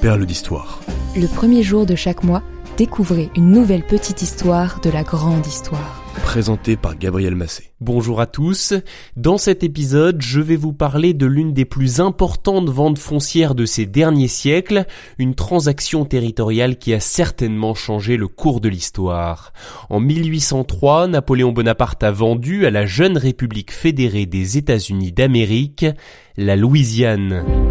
perles d'histoire. Le premier jour de chaque mois, découvrez une nouvelle petite histoire de la grande histoire. Présenté par Gabriel Massé. Bonjour à tous. Dans cet épisode, je vais vous parler de l'une des plus importantes ventes foncières de ces derniers siècles, une transaction territoriale qui a certainement changé le cours de l'histoire. En 1803, Napoléon Bonaparte a vendu à la jeune République fédérée des États-Unis d'Amérique la Louisiane.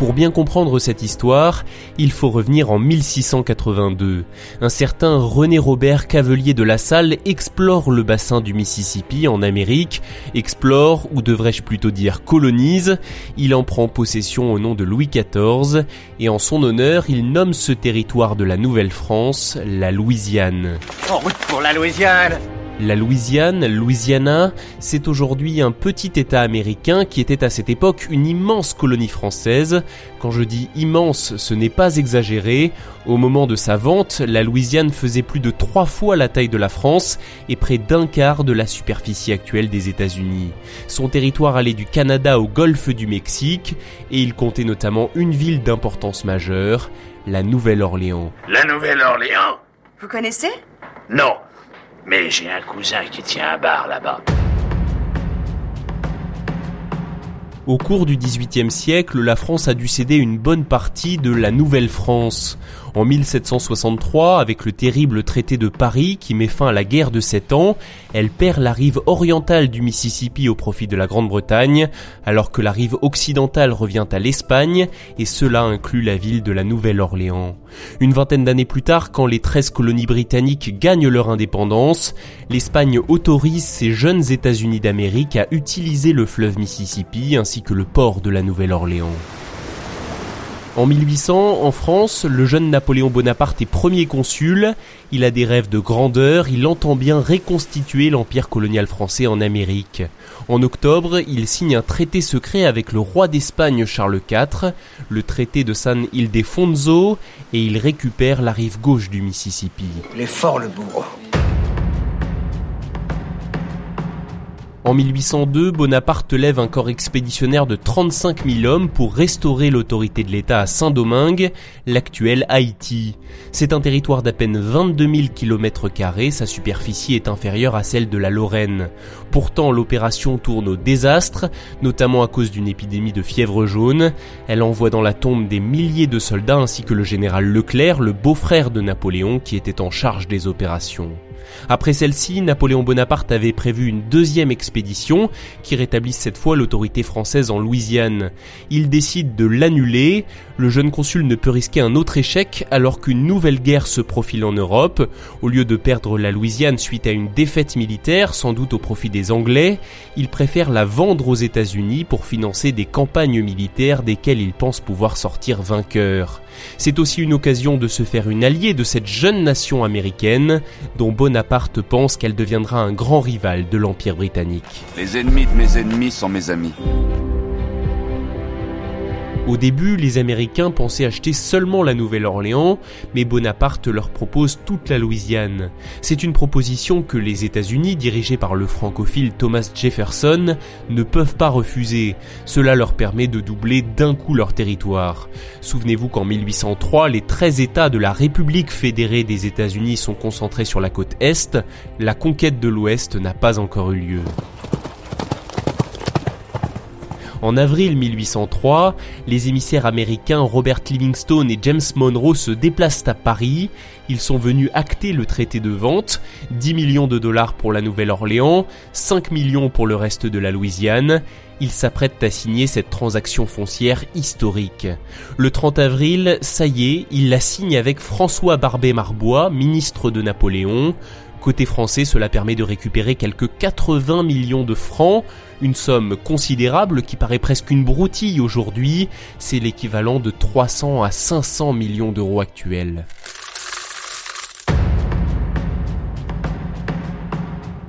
Pour bien comprendre cette histoire, il faut revenir en 1682. Un certain René Robert Cavelier de la Salle explore le bassin du Mississippi en Amérique, explore, ou devrais-je plutôt dire colonise, il en prend possession au nom de Louis XIV, et en son honneur, il nomme ce territoire de la Nouvelle-France la Louisiane. La Louisiane la Louisiane, Louisiana, c'est aujourd'hui un petit État américain qui était à cette époque une immense colonie française. Quand je dis immense, ce n'est pas exagéré. Au moment de sa vente, la Louisiane faisait plus de trois fois la taille de la France et près d'un quart de la superficie actuelle des États-Unis. Son territoire allait du Canada au golfe du Mexique et il comptait notamment une ville d'importance majeure, la Nouvelle-Orléans. La Nouvelle-Orléans? Vous connaissez? Non, mais j'ai un cousin qui tient un bar là-bas. Au cours du XVIIIe siècle, la France a dû céder une bonne partie de la Nouvelle-France. En 1763, avec le terrible traité de Paris qui met fin à la guerre de Sept Ans, elle perd la rive orientale du Mississippi au profit de la Grande-Bretagne, alors que la rive occidentale revient à l'Espagne, et cela inclut la ville de la Nouvelle-Orléans. Une vingtaine d'années plus tard, quand les 13 colonies britanniques gagnent leur indépendance, l'Espagne autorise ces jeunes États-Unis d'Amérique à utiliser le fleuve Mississippi ainsi que le port de la Nouvelle-Orléans. En 1800, en France, le jeune Napoléon Bonaparte est premier consul, il a des rêves de grandeur, il entend bien reconstituer l'empire colonial français en Amérique. En octobre, il signe un traité secret avec le roi d'Espagne Charles IV, le traité de San Ildefonso, et il récupère la rive gauche du Mississippi. Il est fort le bourreau. En 1802, Bonaparte lève un corps expéditionnaire de 35 000 hommes pour restaurer l'autorité de l'État à Saint-Domingue, l'actuel Haïti. C'est un territoire d'à peine 22 000 km, sa superficie est inférieure à celle de la Lorraine. Pourtant, l'opération tourne au désastre, notamment à cause d'une épidémie de fièvre jaune. Elle envoie dans la tombe des milliers de soldats ainsi que le général Leclerc, le beau-frère de Napoléon, qui était en charge des opérations. Après celle-ci, Napoléon Bonaparte avait prévu une deuxième expédition qui rétablisse cette fois l'autorité française en Louisiane. Il décide de l'annuler, le jeune consul ne peut risquer un autre échec alors qu'une nouvelle guerre se profile en Europe. Au lieu de perdre la Louisiane suite à une défaite militaire, sans doute au profit des Anglais, il préfère la vendre aux États-Unis pour financer des campagnes militaires desquelles il pense pouvoir sortir vainqueur. C'est aussi une occasion de se faire une alliée de cette jeune nation américaine dont Bonaparte pense qu'elle deviendra un grand rival de l'Empire britannique. Les ennemis de mes ennemis sont mes amis. Au début, les Américains pensaient acheter seulement la Nouvelle-Orléans, mais Bonaparte leur propose toute la Louisiane. C'est une proposition que les États-Unis, dirigés par le francophile Thomas Jefferson, ne peuvent pas refuser. Cela leur permet de doubler d'un coup leur territoire. Souvenez-vous qu'en 1803, les 13 États de la République fédérée des États-Unis sont concentrés sur la côte Est. La conquête de l'Ouest n'a pas encore eu lieu. En avril 1803, les émissaires américains Robert Livingstone et James Monroe se déplacent à Paris. Ils sont venus acter le traité de vente, 10 millions de dollars pour la Nouvelle-Orléans, 5 millions pour le reste de la Louisiane. Ils s'apprêtent à signer cette transaction foncière historique. Le 30 avril, ça y est, ils la signent avec François Barbet-Marbois, ministre de Napoléon. Côté français, cela permet de récupérer quelques 80 millions de francs, une somme considérable qui paraît presque une broutille aujourd'hui, c'est l'équivalent de 300 à 500 millions d'euros actuels.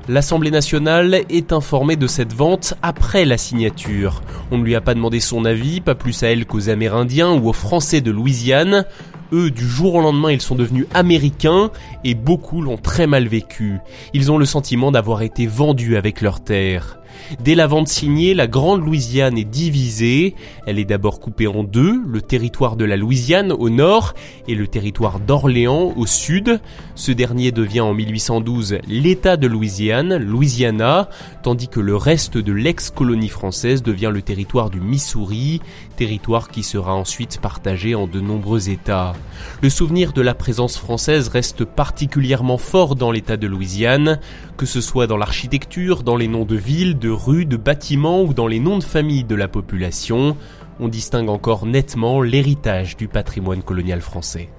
L'Assemblée nationale est informée de cette vente après la signature. On ne lui a pas demandé son avis, pas plus à elle qu'aux Amérindiens ou aux Français de Louisiane. Eux, du jour au lendemain, ils sont devenus américains et beaucoup l'ont très mal vécu. Ils ont le sentiment d'avoir été vendus avec leurs terres. Dès la vente signée, la Grande Louisiane est divisée. Elle est d'abord coupée en deux, le territoire de la Louisiane au nord et le territoire d'Orléans au sud. Ce dernier devient en 1812 l'État de Louisiane, Louisiana, tandis que le reste de l'ex-colonie française devient le territoire du Missouri, territoire qui sera ensuite partagé en de nombreux États. Le souvenir de la présence française reste particulièrement fort dans l'État de Louisiane, que ce soit dans l'architecture, dans les noms de villes, de rues, de bâtiments ou dans les noms de famille de la population, on distingue encore nettement l'héritage du patrimoine colonial français.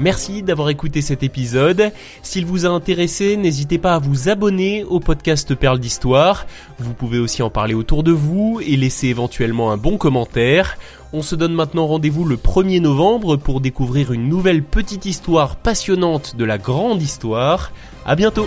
Merci d'avoir écouté cet épisode. S'il vous a intéressé, n'hésitez pas à vous abonner au podcast Perles d'Histoire. Vous pouvez aussi en parler autour de vous et laisser éventuellement un bon commentaire. On se donne maintenant rendez-vous le 1er novembre pour découvrir une nouvelle petite histoire passionnante de la grande histoire. À bientôt!